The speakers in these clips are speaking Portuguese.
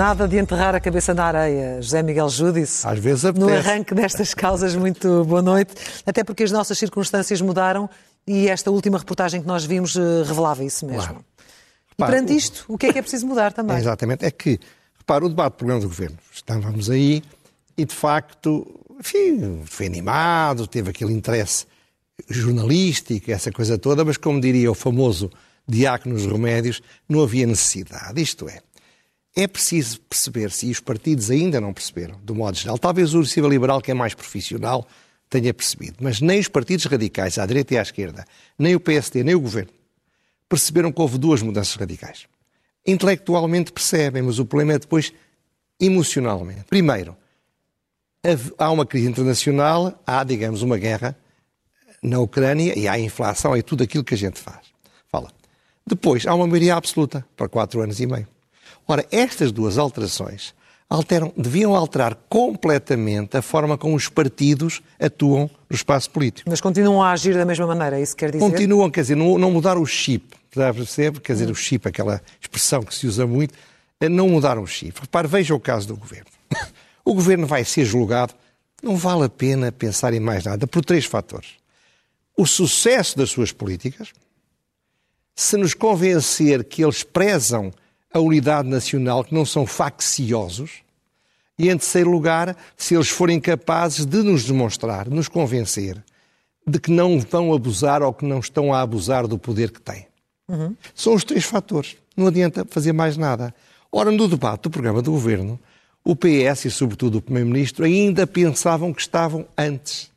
Nada de enterrar a cabeça na areia, José Miguel Júdice. Às vezes apetece. No arranque destas causas, muito boa noite. Até porque as nossas circunstâncias mudaram e esta última reportagem que nós vimos eh, revelava isso mesmo. Claro. E perante isto, o que é que é preciso mudar também? É, exatamente. É que, repara, o debate do programa do governo, estávamos aí e, de facto, enfim, foi animado, teve aquele interesse jornalístico, essa coisa toda, mas, como diria o famoso diácono nos remédios, não havia necessidade. Isto é, é preciso perceber-se, e os partidos ainda não perceberam, do modo geral. Talvez o Iniciativa Liberal, que é mais profissional, tenha percebido, mas nem os partidos radicais, à direita e à esquerda, nem o PSD, nem o governo, perceberam que houve duas mudanças radicais. Intelectualmente percebem, mas o problema é depois emocionalmente. Primeiro, há uma crise internacional, há, digamos, uma guerra na Ucrânia e há inflação e tudo aquilo que a gente faz. Fala. Depois, há uma maioria absoluta para quatro anos e meio. Ora, estas duas alterações alteram, deviam alterar completamente a forma como os partidos atuam no espaço político. Mas continuam a agir da mesma maneira, é isso que quer dizer? Continuam, quer dizer, não, não mudaram o chip, percebe? Quer dizer, o chip, aquela expressão que se usa muito, eh, não mudaram o chip. Repare, veja o caso do governo. O governo vai ser julgado, não vale a pena pensar em mais nada, por três fatores. O sucesso das suas políticas, se nos convencer que eles prezam a unidade nacional, que não são facciosos, e em terceiro lugar, se eles forem capazes de nos demonstrar, nos convencer, de que não vão abusar ou que não estão a abusar do poder que têm. Uhum. São os três fatores. Não adianta fazer mais nada. Ora, no debate do programa do governo, o PS e, sobretudo, o Primeiro-Ministro ainda pensavam que estavam antes.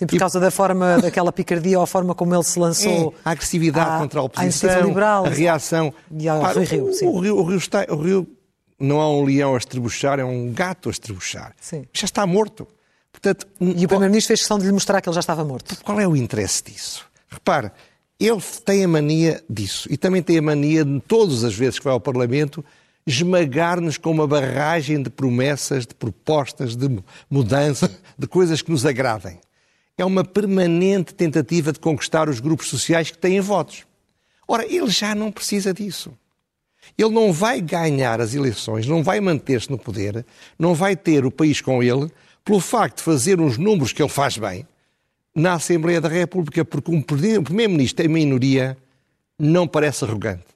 Sim, por causa da forma, daquela picardia ou a forma como ele se lançou. É, a agressividade à, contra a oposição, liberal, a reação. E ao Para, Rio, o, sim. O, Rio, o, Rio está, o Rio não é um leão a estrebuchar, é um gato a estrebuchar. Sim. Já está morto. Portanto, e o Primeiro-Ministro fez questão de lhe mostrar que ele já estava morto. Qual é o interesse disso? Repare, ele tem a mania disso e também tem a mania de, todas as vezes que vai ao Parlamento, esmagar-nos com uma barragem de promessas, de propostas, de mudança, de coisas que nos agradem. É uma permanente tentativa de conquistar os grupos sociais que têm votos. Ora, ele já não precisa disso. Ele não vai ganhar as eleições, não vai manter-se no poder, não vai ter o país com ele, pelo facto de fazer uns números que ele faz bem na Assembleia da República, porque um primeiro-ministro em minoria não parece arrogante.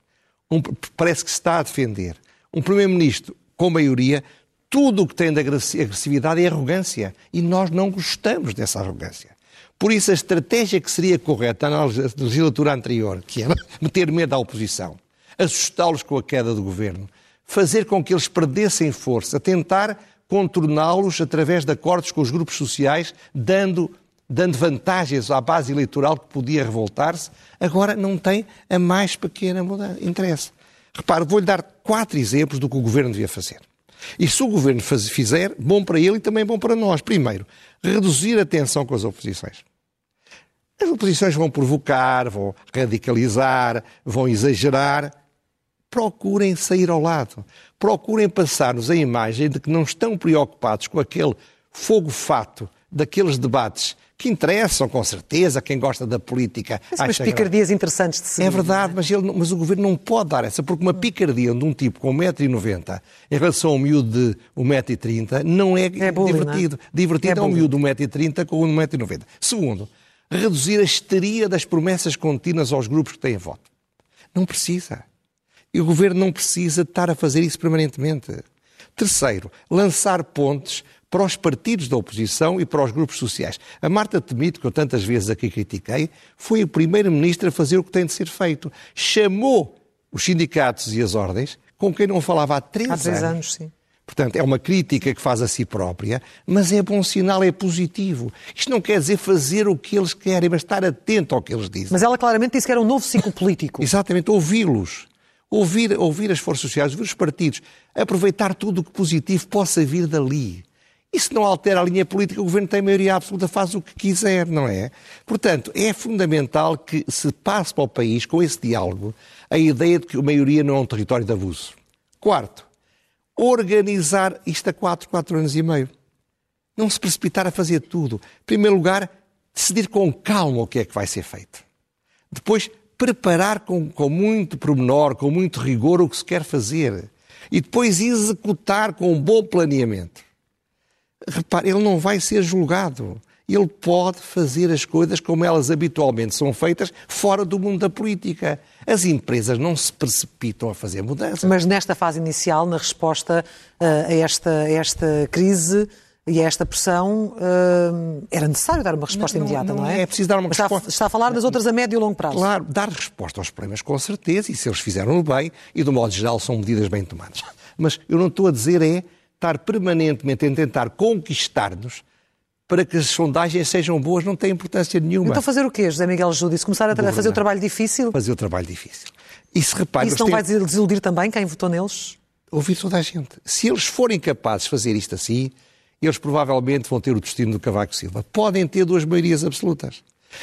Um, parece que se está a defender um primeiro-ministro com maioria, tudo o que tem de agressividade é arrogância. E nós não gostamos dessa arrogância. Por isso, a estratégia que seria correta na legislatura anterior, que era meter medo à oposição, assustá-los com a queda do governo, fazer com que eles perdessem força, tentar contorná-los através de acordos com os grupos sociais, dando, dando vantagens à base eleitoral que podia revoltar-se, agora não tem a mais pequena mudança, interesse. Repare, vou-lhe dar quatro exemplos do que o governo devia fazer. E se o governo faz, fizer, bom para ele e também bom para nós. Primeiro, reduzir a tensão com as oposições. As oposições vão provocar, vão radicalizar, vão exagerar. Procurem sair ao lado. Procurem passar-nos a imagem de que não estão preocupados com aquele fogo fato daqueles debates que interessam, com certeza, quem gosta da política. São umas picardias interessantes de seguir. É verdade, mas, ele, mas, o governo não pode dar essa, porque uma picardia de um tipo com 1,90m em relação a um miúdo de 1,30m não é, é bullying, divertido. Não é? Divertido é, é um miúdo de 1,30m com 1,90m. Segundo, reduzir a histeria das promessas contínuas aos grupos que têm voto. Não precisa. E o governo não precisa estar a fazer isso permanentemente. Terceiro, lançar pontes para os partidos da oposição e para os grupos sociais. A Marta Temido, que eu tantas vezes aqui critiquei, foi o primeiro-ministro a fazer o que tem de ser feito. Chamou os sindicatos e as ordens, com quem não falava há três, há três anos. anos sim. Portanto, é uma crítica que faz a si própria, mas é bom sinal, é positivo. Isto não quer dizer fazer o que eles querem, mas estar atento ao que eles dizem. Mas ela claramente disse que era um novo ciclo político. Exatamente, ouvi-los. Ouvir, ouvir as forças sociais, ouvir os partidos, aproveitar tudo o que positivo possa vir dali. Isso não altera a linha política, o governo tem maioria absoluta, faz o que quiser, não é? Portanto, é fundamental que se passe para o país, com esse diálogo, a ideia de que a maioria não é um território de abuso. Quarto, organizar isto a quatro, quatro anos e meio. Não se precipitar a fazer tudo. Em primeiro lugar, decidir com calma o que é que vai ser feito. Depois, preparar com, com muito pormenor, com muito rigor o que se quer fazer. e depois executar com um bom planeamento, repare, ele não vai ser julgado. Ele pode fazer as coisas como elas habitualmente são feitas fora do mundo da política. As empresas não se precipitam a fazer mudanças. Mas nesta fase inicial, na resposta uh, a, esta, a esta crise, e a esta pressão uh, era necessário dar uma resposta não, imediata, não, não, é? É preciso dar uma Mas resposta. Está, está, a falar das outras a médio e longo prazo. Claro, dar resposta aos problemas com certeza, e se eles fizeram bem, e do modo geral são medidas bem tomadas. Mas eu não estou a dizer é estar permanentemente a tentar conquistar-nos para que as sondagens sejam boas, não tem importância nenhuma. Então fazer o quê, José Miguel Júdice? Começar a fazer o trabalho difícil? Fazer o trabalho difícil. E se repare, Isso não vai desiludir também quem votou neles? Ouvir toda a gente. Se eles forem capazes de fazer isto assim, eles provavelmente vão ter o destino do Cavaco Silva. Podem ter duas maiorias absolutas.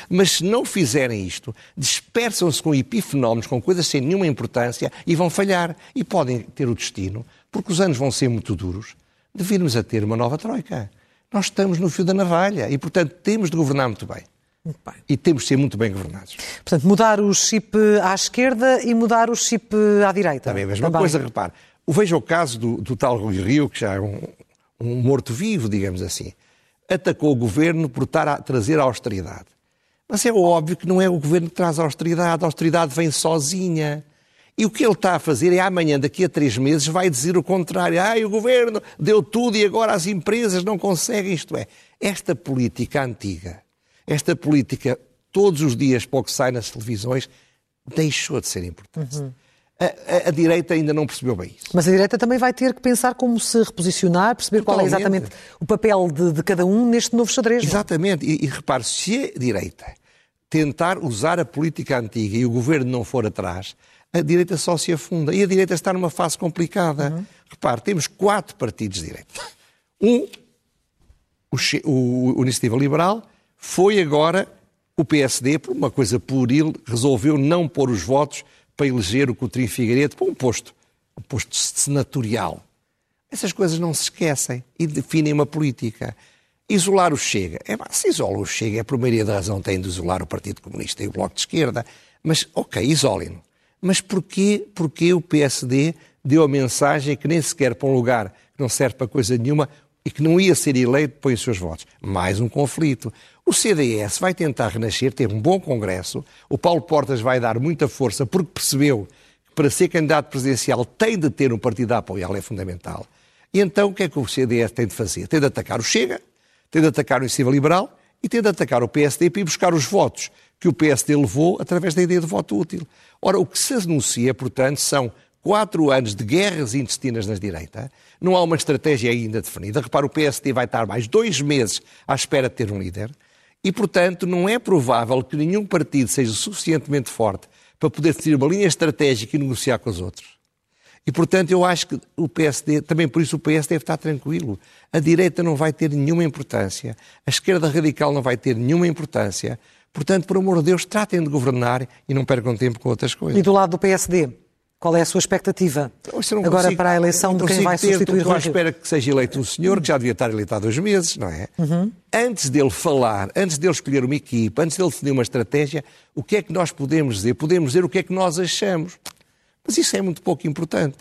Mas se não fizerem isto, dispersam-se com epifenómenos, com coisas sem nenhuma importância e vão falhar. E podem ter o destino, porque os anos vão ser muito duros, de virmos a ter uma nova troika. Nós estamos no fio da navalha e, portanto, temos de governar muito bem. Muito bem. E temos de ser muito bem governados. Portanto, mudar o chip à esquerda e mudar o chip à direita. Também a mesma Também. coisa, repare. Veja o caso do, do tal Rui Rio, que já é um, um morto-vivo, digamos assim, atacou o governo por estar a trazer a austeridade. Mas é óbvio que não é o governo que traz a austeridade, a austeridade vem sozinha. E o que ele está a fazer é amanhã, daqui a três meses, vai dizer o contrário. Ah, o governo deu tudo e agora as empresas não conseguem. Isto é, esta política antiga, esta política todos os dias pouco sai nas televisões, deixou de ser importante. Uhum a, a, direita ainda não percebeu bem isso. Mas a direita também vai ter que pensar como se reposicionar, perceber Totalmente. qual é exatamente o papel de, de, cada um neste novo xadrez. É? Exatamente. E, e repare, se a direita tentar usar a política antiga e o governo não for atrás, a direita só se afunda. E a direita está numa fase complicada. Uhum. Repare, temos quatro partidos de direita. Um, o, o, o Iniciativa Liberal, foi agora o PSD, por uma coisa pueril, resolveu não pôr os votos para eleger o Coutrinho Figueiredo para um posto, um posto senatorial. Essas coisas não se esquecem e definem uma política. Isolar o Chega. É, se isola o Chega, é por maioria da razão tem de isolar o Partido Comunista e o Bloco de Esquerda. Mas, ok, isolem-no. Mas porquê, porquê o PSD deu a mensagem que nem sequer para um lugar que não serve para coisa nenhuma e que não ia ser eleito põe os seus votos? Mais um conflito. O CDS vai tentar renascer, teve um bom congresso. O Paulo Portas vai dar muita força porque percebeu que para ser candidato presidencial tem de ter um partido a apoiá-lo, é fundamental. E então o que é que o CDS tem de fazer? Tem de atacar o Chega, tem de atacar o Iniciativa Liberal e tem de atacar o PSD para ir buscar os votos que o PSD levou através da ideia de voto útil. Ora, o que se anuncia, portanto, são quatro anos de guerras intestinas na direita, não há uma estratégia ainda definida. Repara, o PSD vai estar mais dois meses à espera de ter um líder. E, portanto, não é provável que nenhum partido seja suficientemente forte para poder decidir uma linha estratégica e negociar com os outros. E, portanto, eu acho que o PSD, também por isso o PS deve estar tranquilo. A direita não vai ter nenhuma importância, a esquerda radical não vai ter nenhuma importância. Portanto, por amor de Deus, tratem de governar e não percam tempo com outras coisas. E do lado do PSD? Qual é a sua expectativa agora consigo, para a eleição de quem vai ter, substituir Rui espera que seja eleito um senhor que já devia estar eleito há dois meses, não é? Uhum. Antes dele falar, antes dele escolher uma equipa, antes dele definir uma estratégia, o que é que nós podemos dizer? Podemos dizer o que é que nós achamos. Mas isso é muito pouco importante.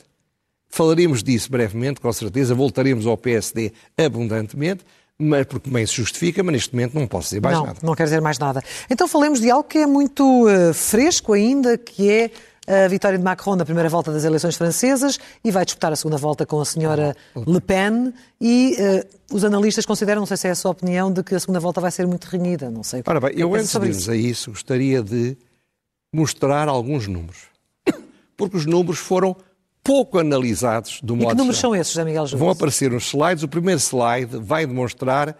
Falaremos disso brevemente, com certeza, voltaremos ao PSD abundantemente, mas porque bem se justifica, mas neste momento não posso dizer mais não, nada. Não quero dizer mais nada. Então falemos de algo que é muito uh, fresco ainda, que é a vitória de Macron na primeira volta das eleições francesas e vai disputar a segunda volta com a senhora Le Pen. E uh, os analistas consideram, não sei se é a sua opinião, de que a segunda volta vai ser muito renhida. Não sei. Ora bem, eu antes de irmos a isso gostaria de mostrar alguns números. Porque os números foram pouco analisados do modo E que números geral. são esses, José Miguel Júlio? Vão aparecer nos slides. O primeiro slide vai demonstrar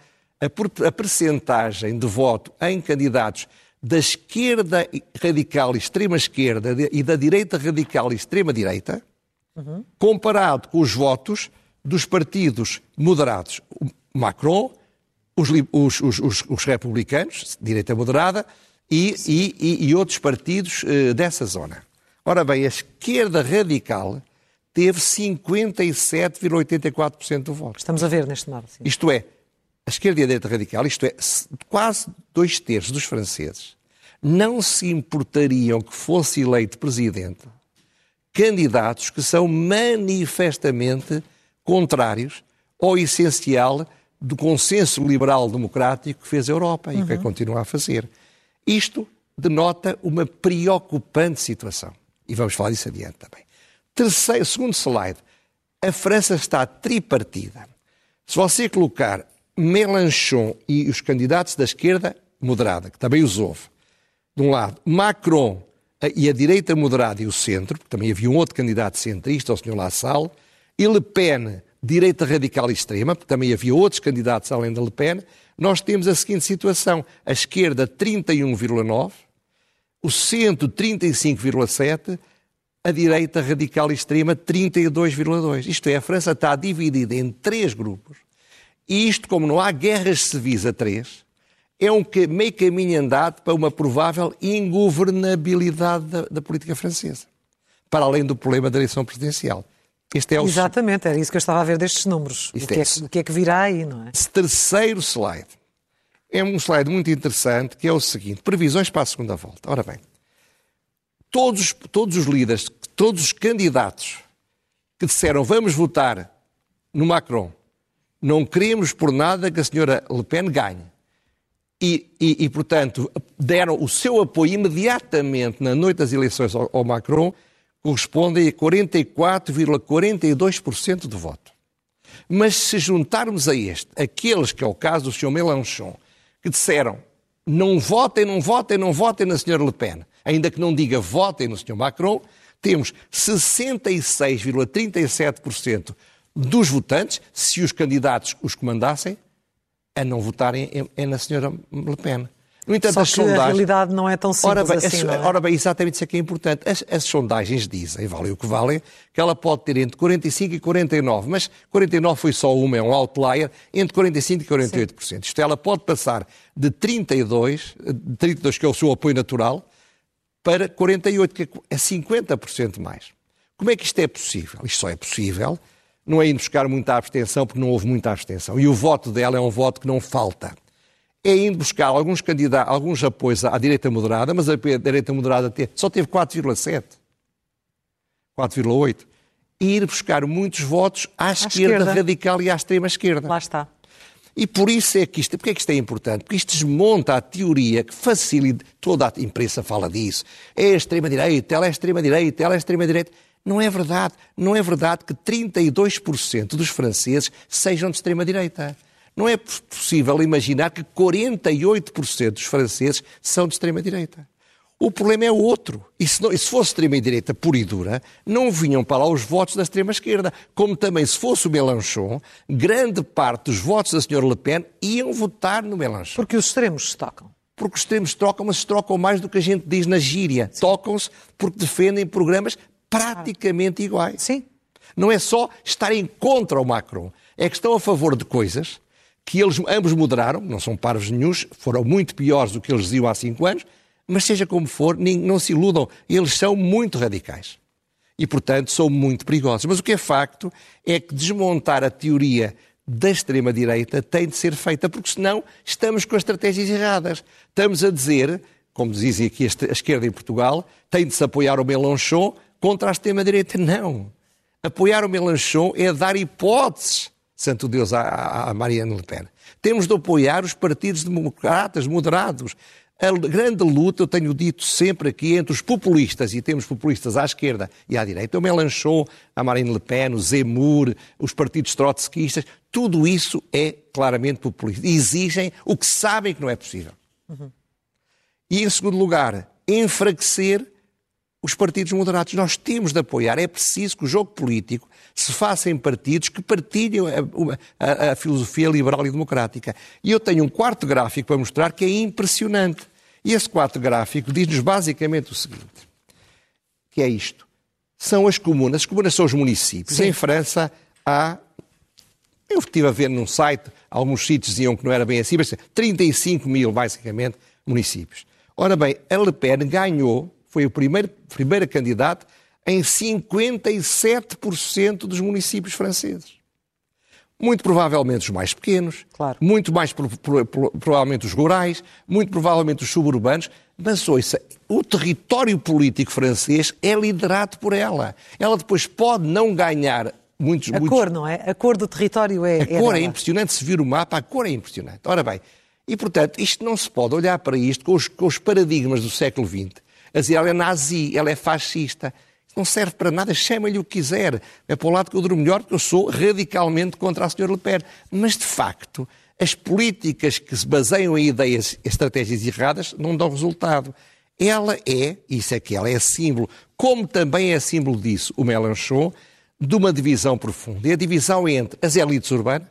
a, a percentagem de voto em candidatos da esquerda radical e extrema-esquerda e da direita radical e extrema-direita, uhum. comparado com os votos dos partidos moderados. O Macron, os, os, os, os, republicanos, direita moderada, e, e, e outros partidos uh, dessa zona. Ora bem, a esquerda radical teve 57,84% do voto. Estamos a ver neste mapa. Isto é, a esquerda e a direita radical, isto é, quase dois terços dos franceses, não se importariam que fosse eleito presidente candidatos que são manifestamente contrários ao essencial do consenso liberal democrático que fez a Europa e que uhum. continua a fazer. Isto denota uma preocupante situação. E vamos falar disso adiante também. Terceiro, segundo slide, a França está tripartida. Se você colocar Mélenchon e os candidatos da esquerda moderada, que também os houve, de um lado, Macron e a direita moderada e o centro, porque também havia um outro candidato centrista, o Sr. Lassalle, e Le Pen, direita radical e extrema, porque também havia outros candidatos além de Le Pen, nós temos a seguinte situação: a esquerda 31,9, o centro 35,7, a direita radical e extrema 32,2. Isto é, a França está dividida em três grupos. E isto, como não há guerras civis a três, é um meio caminho andado para uma provável ingovernabilidade da, da política francesa, para além do problema da eleição presidencial. Este é o... Exatamente, era isso que eu estava a ver destes números. O que, é, é, o que, é, que virá aí, não é? Terceiro slide. É um slide muito interessante, que é o seguinte: previsões para a segunda volta. Ora bem, todos, todos os líderes, todos os candidatos que disseram vamos votar no Macron, não queremos por nada que a senhora Le Pen ganhe. E, e, e portanto, deram o seu apoio imediatamente na noite das eleições ao, ao Macron, correspondem a 44,42% do voto. Mas se juntarmos a este aqueles que é o caso do Sr. Mélenchon, que disseram não votem, não votem, não votem na Sra. Le Pen, ainda que não diga votem no Sr. Macron, temos 66,37% dos votantes, se os candidatos os comandassem, a não votarem na Sra. Le Pen. No entanto, Só as sondagens... a realidade não é tão simples ora bem, assim, é? Ora bem, exatamente isso é que é importante. As, as, sondagens dizem, valem o que valem, que ela pode ter entre 45% e 49%, mas 49% foi só uma, é um outlier, entre 45% e 48%. Sim. Isto ela pode passar de 32%, 32% que é o seu apoio natural, para 48%, que é 50% mais. Como é que isto é possível? Isto só é possível, não é ir buscar muita abstenção, porque não houve muita abstenção. E o voto dela é um voto que não falta é indo buscar alguns candidatos, alguns apoios à direita moderada, mas a direita moderada só teve 4,7, 4,8, e ir buscar muitos votos à, à esquerda, esquerda, radical e à extrema esquerda. Lá está. E por isso é que isto, porque é que isto é importante? Porque isto desmonta a teoria que facilita, toda a imprensa fala disso, é a extrema-direita, ela é extrema-direita, ela é extrema-direita. Não é verdade. Não é verdade que 32% dos franceses sejam de extrema-direita. Não é possível imaginar que 48% dos franceses são de extrema-direita. O problema é outro. E se, não, e se fosse extrema-direita pura e dura, não vinham para lá os votos da extrema-esquerda. Como também, se fosse o Mélenchon, grande parte dos votos da senhora Le Pen iam votar no Mélenchon. Porque os extremos se tocam. Porque os extremos se trocam, mas se trocam mais do que a gente diz na gíria. Tocam-se porque defendem programas praticamente iguais. Sim. Não é só estarem contra o Macron. É que estão a favor de coisas que eles ambos moderaram, não são parvos nenhums, foram muito piores do que eles diziam há cinco anos, mas seja como for, não se iludam, eles são muito radicais. E, portanto, são muito perigosos. Mas o que é facto é que desmontar a teoria da extrema-direita tem de ser feita, porque senão estamos com as estratégias erradas. Estamos a dizer, como dizem aqui a esquerda em Portugal, tem de se apoiar o Melanchon contra a extrema-direita. Não. Apoiar o Melanchon é dar hipóteses santo Deus, à, à Marianne Le Pen. Temos de apoiar os partidos democratas, moderados. A grande luta, eu tenho dito sempre aqui, entre os populistas, e temos populistas à esquerda e à direita, o Mélenchon, a Marine Le Pen, o Zemmour, os partidos trotskistas, tudo isso é claramente populista. Exigem o que sabem que não é possível. Uhum. E, em segundo lugar, enfraquecer os partidos moderados. Nós temos de apoiar. É preciso que o jogo político se faça em partidos que partilhem a, a, a, filosofia liberal e democrática. E eu tenho um quarto gráfico para mostrar que é impressionante. E esse quarto gráfico diz-nos basicamente o seguinte: que é isto. São as comunas. As comunas são os municípios. Sim. Em França há. Eu estive a ver num site, alguns sítios diziam que não era bem assim, mas 35 mil, basicamente, municípios. Ora bem, a Le Pen ganhou foi o primeiro, primeiro candidato em 57% dos municípios franceses. Muito provavelmente os mais pequenos, claro. muito mais pro, pro, pro, provavelmente os rurais, muito provavelmente os suburbanos, mas ouça, o território político francês é liderado por ela. Ela depois pode não ganhar muitos... A muitos... cor, não é? A cor do território é A é cor é dela. impressionante, se vir o mapa, a cor é impressionante. Ora bem, e portanto, isto não se pode olhar para isto com os, com os paradigmas do século XX. A dizer, ela é nazi, ela é fascista. Não serve para nada, chama-lhe o que quiser. É para o lado que eu durmo melhor, porque eu sou radicalmente contra a senhora Le Pen. Mas, de facto, as políticas que se baseiam em ideias, estratégias erradas, não dão resultado. Ela é, isso é que ela é símbolo, como também é símbolo disso o Mélenchon, de uma divisão profunda. É a divisão entre as elites urbanas,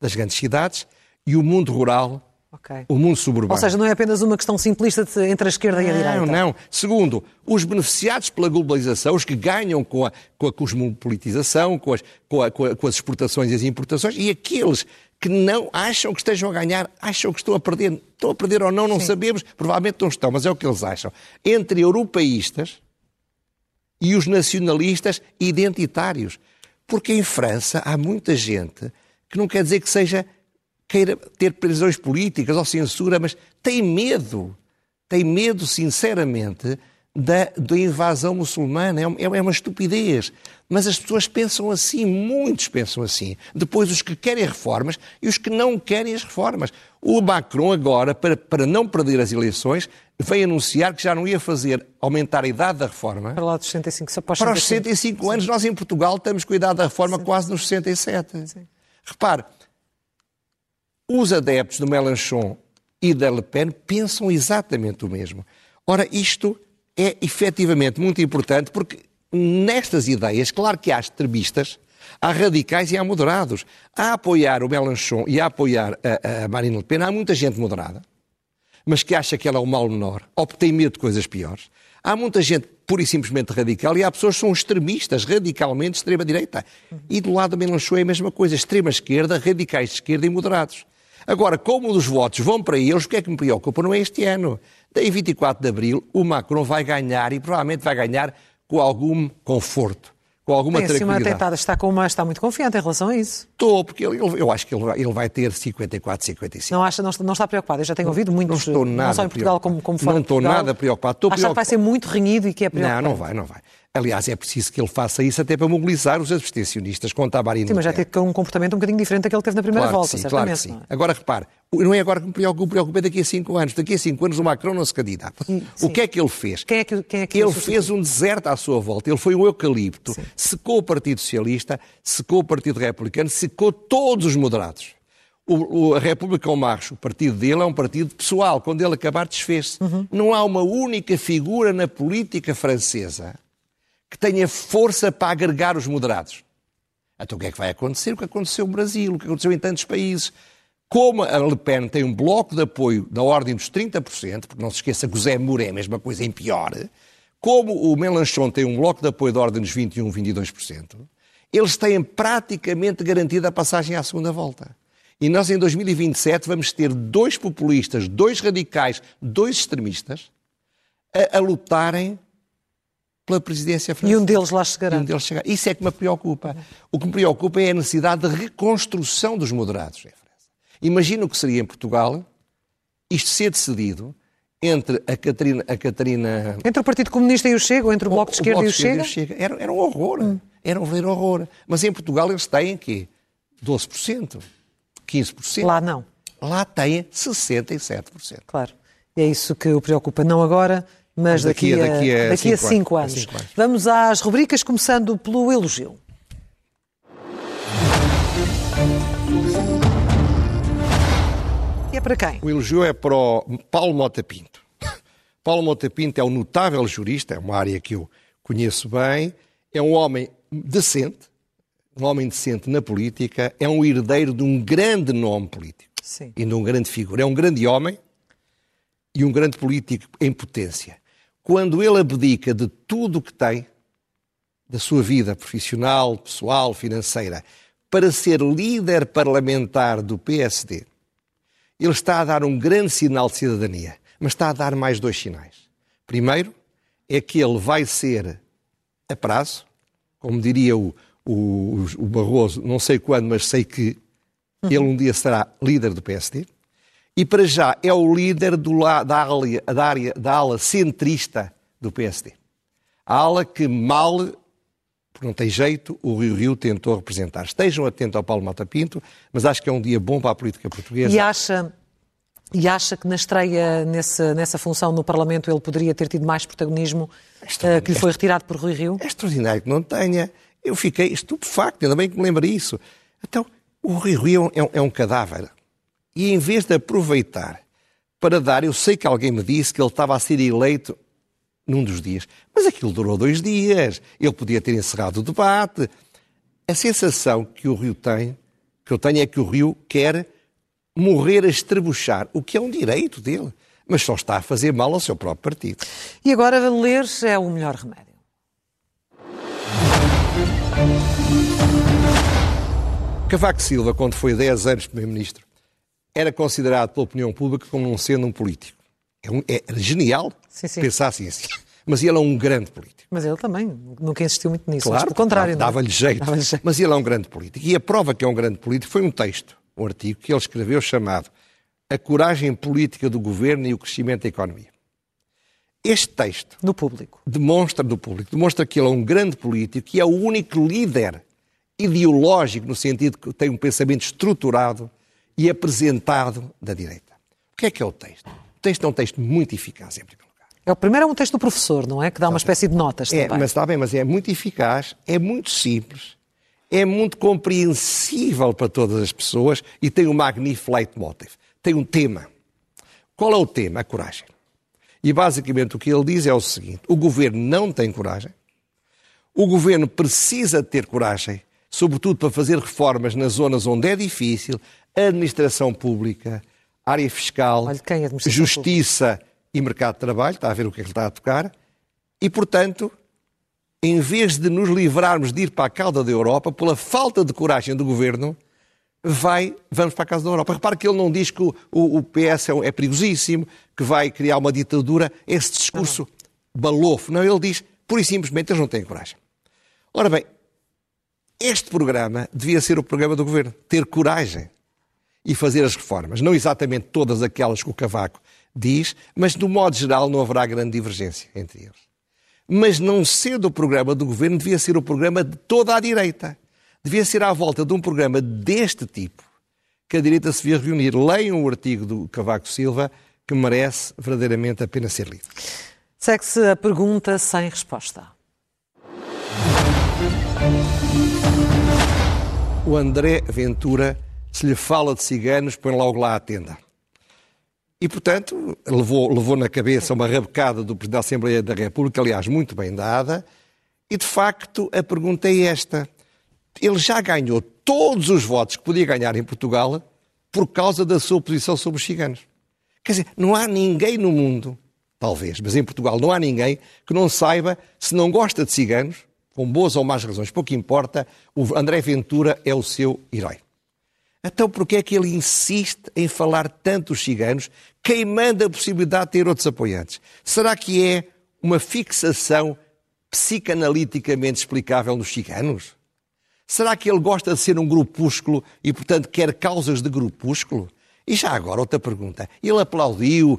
das grandes cidades, e o mundo rural, Ok. o mundo suburbano. Ou seja, não é apenas uma questão simplista de- entre a esquerda e a direita. Não, não. Segundo, os beneficiados pela globalização, os que ganham com a, com a cosmopolitização, com as, com, a- com a- com as exportações e as importações, e aqueles que não acham que estejam a ganhar, acham que estão a perder. Estão a perder ou não, não sabemos, provavelmente não estão, mas é o que eles acham. Entre europeístas e os nacionalistas identitários. Porque em França há muita gente que não quer dizer que seja queira ter prisões políticas ou censura, mas tem medo, tem medo sinceramente da, da invasão muçulmana. É, um- é uma estupidez. Mas as pessoas pensam assim, muitos pensam assim. Depois os que querem reformas e os que não querem as reformas. O Macron agora, para, para não perder as eleições, veio anunciar que já não ia fazer aumentar a idade da reforma Para lá dos 65, só após para os 65. 65 anos, nós em Portugal estamos com a idade da reforma quase nos 67. Repare, os adeptos do Mélenchon e da Le Pen pensam exatamente o mesmo. Ora, isto é efetivamente muito importante porque nestas ideias, claro que há extremistas, há radicais e há moderados. A apoiar o Mélenchon e a apoiar a, a Marine Le Pen, há muita gente moderada mas que acha que ela é o mal menor, ou que tem medo de coisas piores. Há muita gente pura e simplesmente radical e há pessoas que são extremistas, radicalmente extrema-direita. E do lado do Melanchon é a mesma coisa, extrema-esquerda, radicais de esquerda e moderados. Agora, como os votos vão para eles, o que é que me preocupa? Não é este ano. Daí 24 de Abril, o Macron vai ganhar e provavelmente vai ganhar com algum conforto, com alguma Tem assim tranquilidade. tentada, está, com uma, está muito confiante em relação a isso. Estou, porque ele- eu acho que ele vai, ele vai ter 54, 55. Não, acha, não, está- não está preocupado. Eu já tenho ouvido muitos, não estou nada só em Portugal como, como fora Não estou nada preocupado. Estou Acha que vai preocupado. ser muito renhido e que é Não, preocupante. não vai, não vai. Aliás, é preciso que ele faça isso até para mobilizar os abstencionistas contra a Marina Sim, mas já teve um comportamento um bocadinho diferente daquele que teve na primeira Claro volta, sim, certamente. claro que sim. é? Agora repare, não é agora que me preocupa, preocupa daqui a cinco anos. Daqui a cinco anos o Macron não se candidata. Sim. O que é que ele fez? Quem é que- quem é que ele fez um deserto à sua volta. Ele foi um eucalipto. Secou o Partido Socialista, secou o Partido Republicano, secou todos os moderados. O, o- a República ao Marcho, o partido dele, é um partido pessoal. Quando ele acabar, desfez-se. Uhum. Não há uma única figura na política francesa que tenha força para agregar os moderados. Então o que é que vai acontecer? O que aconteceu no Brasil, o que aconteceu em tantos países. Como a Le Pen tem um bloco de apoio da ordem dos 30%, porque não se esqueça que o Zé Moura é a mesma coisa em pior, como o Melanchon tem um bloco de apoio da ordem dos 21%, 22%, eles têm praticamente garantida a passagem à segunda volta. E nós em 2027 vamos ter dois populistas, dois radicais, dois extremistas a, a lutarem pela presidência E francesa. um deles lá chegará. E um deles chegar. Isso é que me preocupa. O que me preocupa é a necessidade de reconstrução dos moderados em França. Imagina o que seria em Portugal isto ser decidido entre a Catarina, a Catarina Entre o Partido Comunista e o Chega, ou entre o Bloco de Esquerda Bloco e o Chega? Chega. Era, era um horror. Era um verdadeiro horror. Mas em Portugal eles têm quê? 12%, 15%. Lá não, Lá têm 67%. claro. E é isso que o preocupa, não agora, mas daqui, Daqui a- daqui a daqui a cinco cinco anos. Cinco anos. Vamos às rubricas, começando pelo elogio. E é para quem? O elogio é para o Paulo Mota Pinto. Paulo Mota Pinto é um notável jurista, é uma área que eu conheço bem, é um homem decente, um homem decente na política, é um herdeiro de um grande nome político Sim. e de um grande figura. É um grande homem e um grande político em potência. Quando ele abdica de tudo o que tem, da sua vida profissional, pessoal, financeira, para ser líder parlamentar do PSD, ele está a dar um grande sinal de cidadania, mas está a dar mais dois sinais. Primeiro, é que ele vai ser a prazo, como diria o, o, o Barroso, não sei quando, mas sei que ele um dia será líder do PSD. E para já é o líder do, da, ala, da, área, da ala centrista do PSD. A ala que mal, porque não tem jeito, o Rio Rio tentou representar. Estejam atentos ao Paulo Mata Pinto, mas acho que é um dia bom para a política portuguesa. E acha, e acha que na estreia nessa, nessa função no Parlamento ele poderia ter tido mais protagonismo é uh, que lhe foi retirado por Rui Rio? É extraordinário que não tenha. Eu fiquei estupefacto, ainda bem que me lembro disso. Então, o Rui Rio é um, é um cadáver. E em vez de aproveitar para dar, eu sei que alguém me disse que ele estava a ser eleito num dos dias, mas aquilo durou dois dias. Ele podia ter encerrado o debate. A sensação que o Rio tem, que eu tenho, é que o Rio quer morrer a estrebuchar, o que é um direito dele, mas só está a fazer mal ao seu próprio partido. E agora ler é o melhor remédio. Cavaco Silva, quando foi 10 anos Primeiro-Ministro, era considerado pela opinião pública como não sendo um político. É, um, é genial sim, sim. pensar assim, assim. Mas ele é um grande político. Mas ele também nunca insistiu muito nisso. Claro, pelo contrário. É? Dava-lhe jeito. Dava jeito. Mas ele é um grande político. E a prova que é um grande político foi um texto, um artigo que ele escreveu chamado A Coragem Política do Governo e o Crescimento da Economia. Este texto. No público. Demonstra, do público, demonstra que ele é um grande político, que é o único líder ideológico, no sentido que tem um pensamento estruturado e apresentado da direita. O que é que é o texto? O texto é um texto muito eficaz, em primeiro lugar. É o primeiro é um texto do professor, não é? Que dá uma espécie de notas é, também. Mas está bem, mas é muito eficaz, é muito simples, é muito compreensível para todas as pessoas e tem um magnífico leitmotiv. Tem um tema. Qual é o tema? A coragem. E basicamente o que ele diz é o seguinte: o governo não tem coragem, o governo precisa ter coragem sobretudo para fazer reformas nas zonas onde é difícil, administração pública, área fiscal, é justiça pública? e mercado de trabalho, está a ver o que é que ele está a tocar, e, portanto, em vez de nos livrarmos de ir para a cauda da Europa, pela falta de coragem do governo, vai, vamos para a casa da Europa. Repare que ele não diz que o, o, o PS é, é, perigosíssimo, que vai criar uma ditadura, esse discurso não. balofo. Não, ele diz, pura e simplesmente, eles não têm coragem. Ora bem, este programa devia ser o programa do governo. Ter coragem e fazer as reformas. Não exatamente todas aquelas que o Cavaco diz, mas, do modo geral, não haverá grande divergência entre eles. Mas não sendo o programa do governo, devia ser o programa de toda a direita. Devia ser à volta de um programa deste tipo que a direita se devia reunir. Leiam o artigo do Cavaco Silva, que merece verdadeiramente a pena ser lido. Segue-se a pergunta sem resposta. O André Ventura, se lhe fala de ciganos, põe logo lá a tenda. E, portanto, levou, levou na cabeça uma rabecada do Presidente da Assembleia da República, aliás, muito bem dada, e, de facto, a pergunta é esta. Ele já ganhou todos os votos que podia ganhar em Portugal por causa da sua posição sobre os ciganos. Quer dizer, não há ninguém no mundo, talvez, mas em Portugal não há ninguém que não saiba, se não gosta de ciganos, com boas ou más razões, pouco importa, o André Ventura é o seu herói. Então, por que é que ele insiste em falar tanto dos ciganos, queimando a possibilidade de ter outros apoiantes? Será que é uma fixação psicanaliticamente explicável nos ciganos? Será que ele gosta de ser um grupúsculo e, portanto, quer causas de grupúsculo? E já agora, outra pergunta. Ele aplaudiu,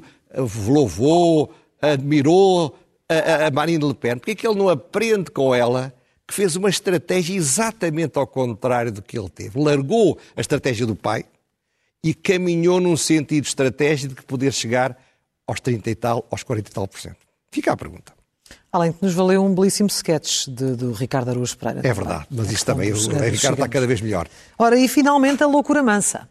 louvou, admirou a, a Marine Le Pen, porque é que ele não aprende com ela que fez uma estratégia exatamente ao contrário do que ele teve? Largou a estratégia do pai e caminhou num sentido estratégico de poder chegar aos 30 e tal, aos 40 e tal por cento. Fica a pergunta. Além de nos valeu um belíssimo sketch de, do Ricardo Araújo Pereira. É verdade, mas isso também, o Ricardo está cada vez melhor. Ora, e finalmente a loucura mansa.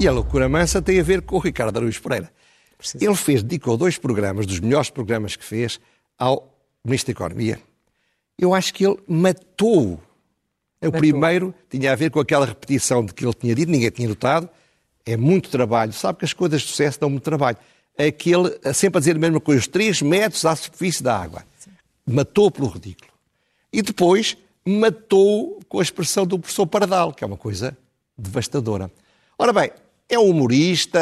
E a loucura mansa tem a ver com o Ricardo Araújo Pereira. Precisa. Ele fez, dedicou dois programas, dos melhores programas que fez, ao Ministro da Economia. Eu acho que ele matou. O matou. primeiro tinha a ver com aquela repetição de que ele tinha dito, ninguém tinha notado. É muito trabalho. Sabe que as coisas de sucesso dão muito trabalho. Aquele, sempre a dizer a mesma coisa, os três metros à superfície da água. Sim. Matou pelo ridículo. E depois matou com a expressão do professor Pardal, que é uma coisa devastadora. Ora bem, é um humorista,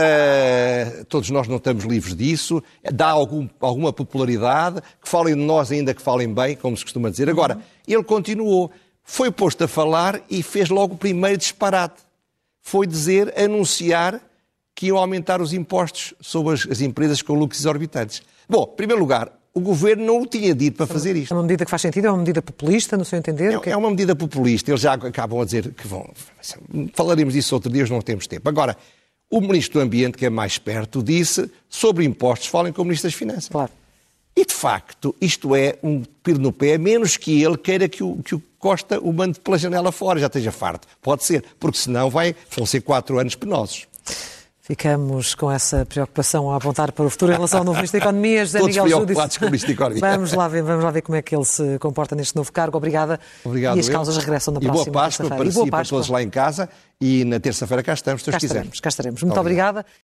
todos nós não estamos livres disso, dá algum, alguma popularidade, que falem de nós ainda que falem bem, como se costuma dizer. Agora, ele continuou, foi posto a falar e fez logo o primeiro disparate. Foi dizer, anunciar que iam aumentar os impostos sobre as, as empresas com lucros exorbitantes. Bom, em primeiro lugar, o governo não o tinha dito para fazer isto. É uma medida que faz sentido? É uma medida populista, no seu entender? É, é uma medida populista. Eles já acabam a dizer que vão. Falaremos disso outro dia, não temos tempo. Agora, o Ministro do Ambiente, que é mais perto, disse sobre impostos, falem com o Ministro das Finanças. Claro. E, de facto, isto é um tiro no pé, menos que ele queira que o, que o Costa o mande pela janela fora, já esteja farto. Pode ser, porque senão vai, vão ser quatro anos penosos. Ficamos com essa preocupação a apontar para o futuro em relação ao novo Ministro da Economia, José Todos Miguel preocupados com o Ministro da Economia. Vamos lá, ver, vamos lá ver como é que ele se comporta neste novo cargo. Obrigada. Obrigado. E as causas regressam na e próxima boa Páscoa para si e para todos lá em casa. E na terça-feira cá estamos, se cá quisermos. Estaremos, cá estaremos. Muito, Muito obrigada.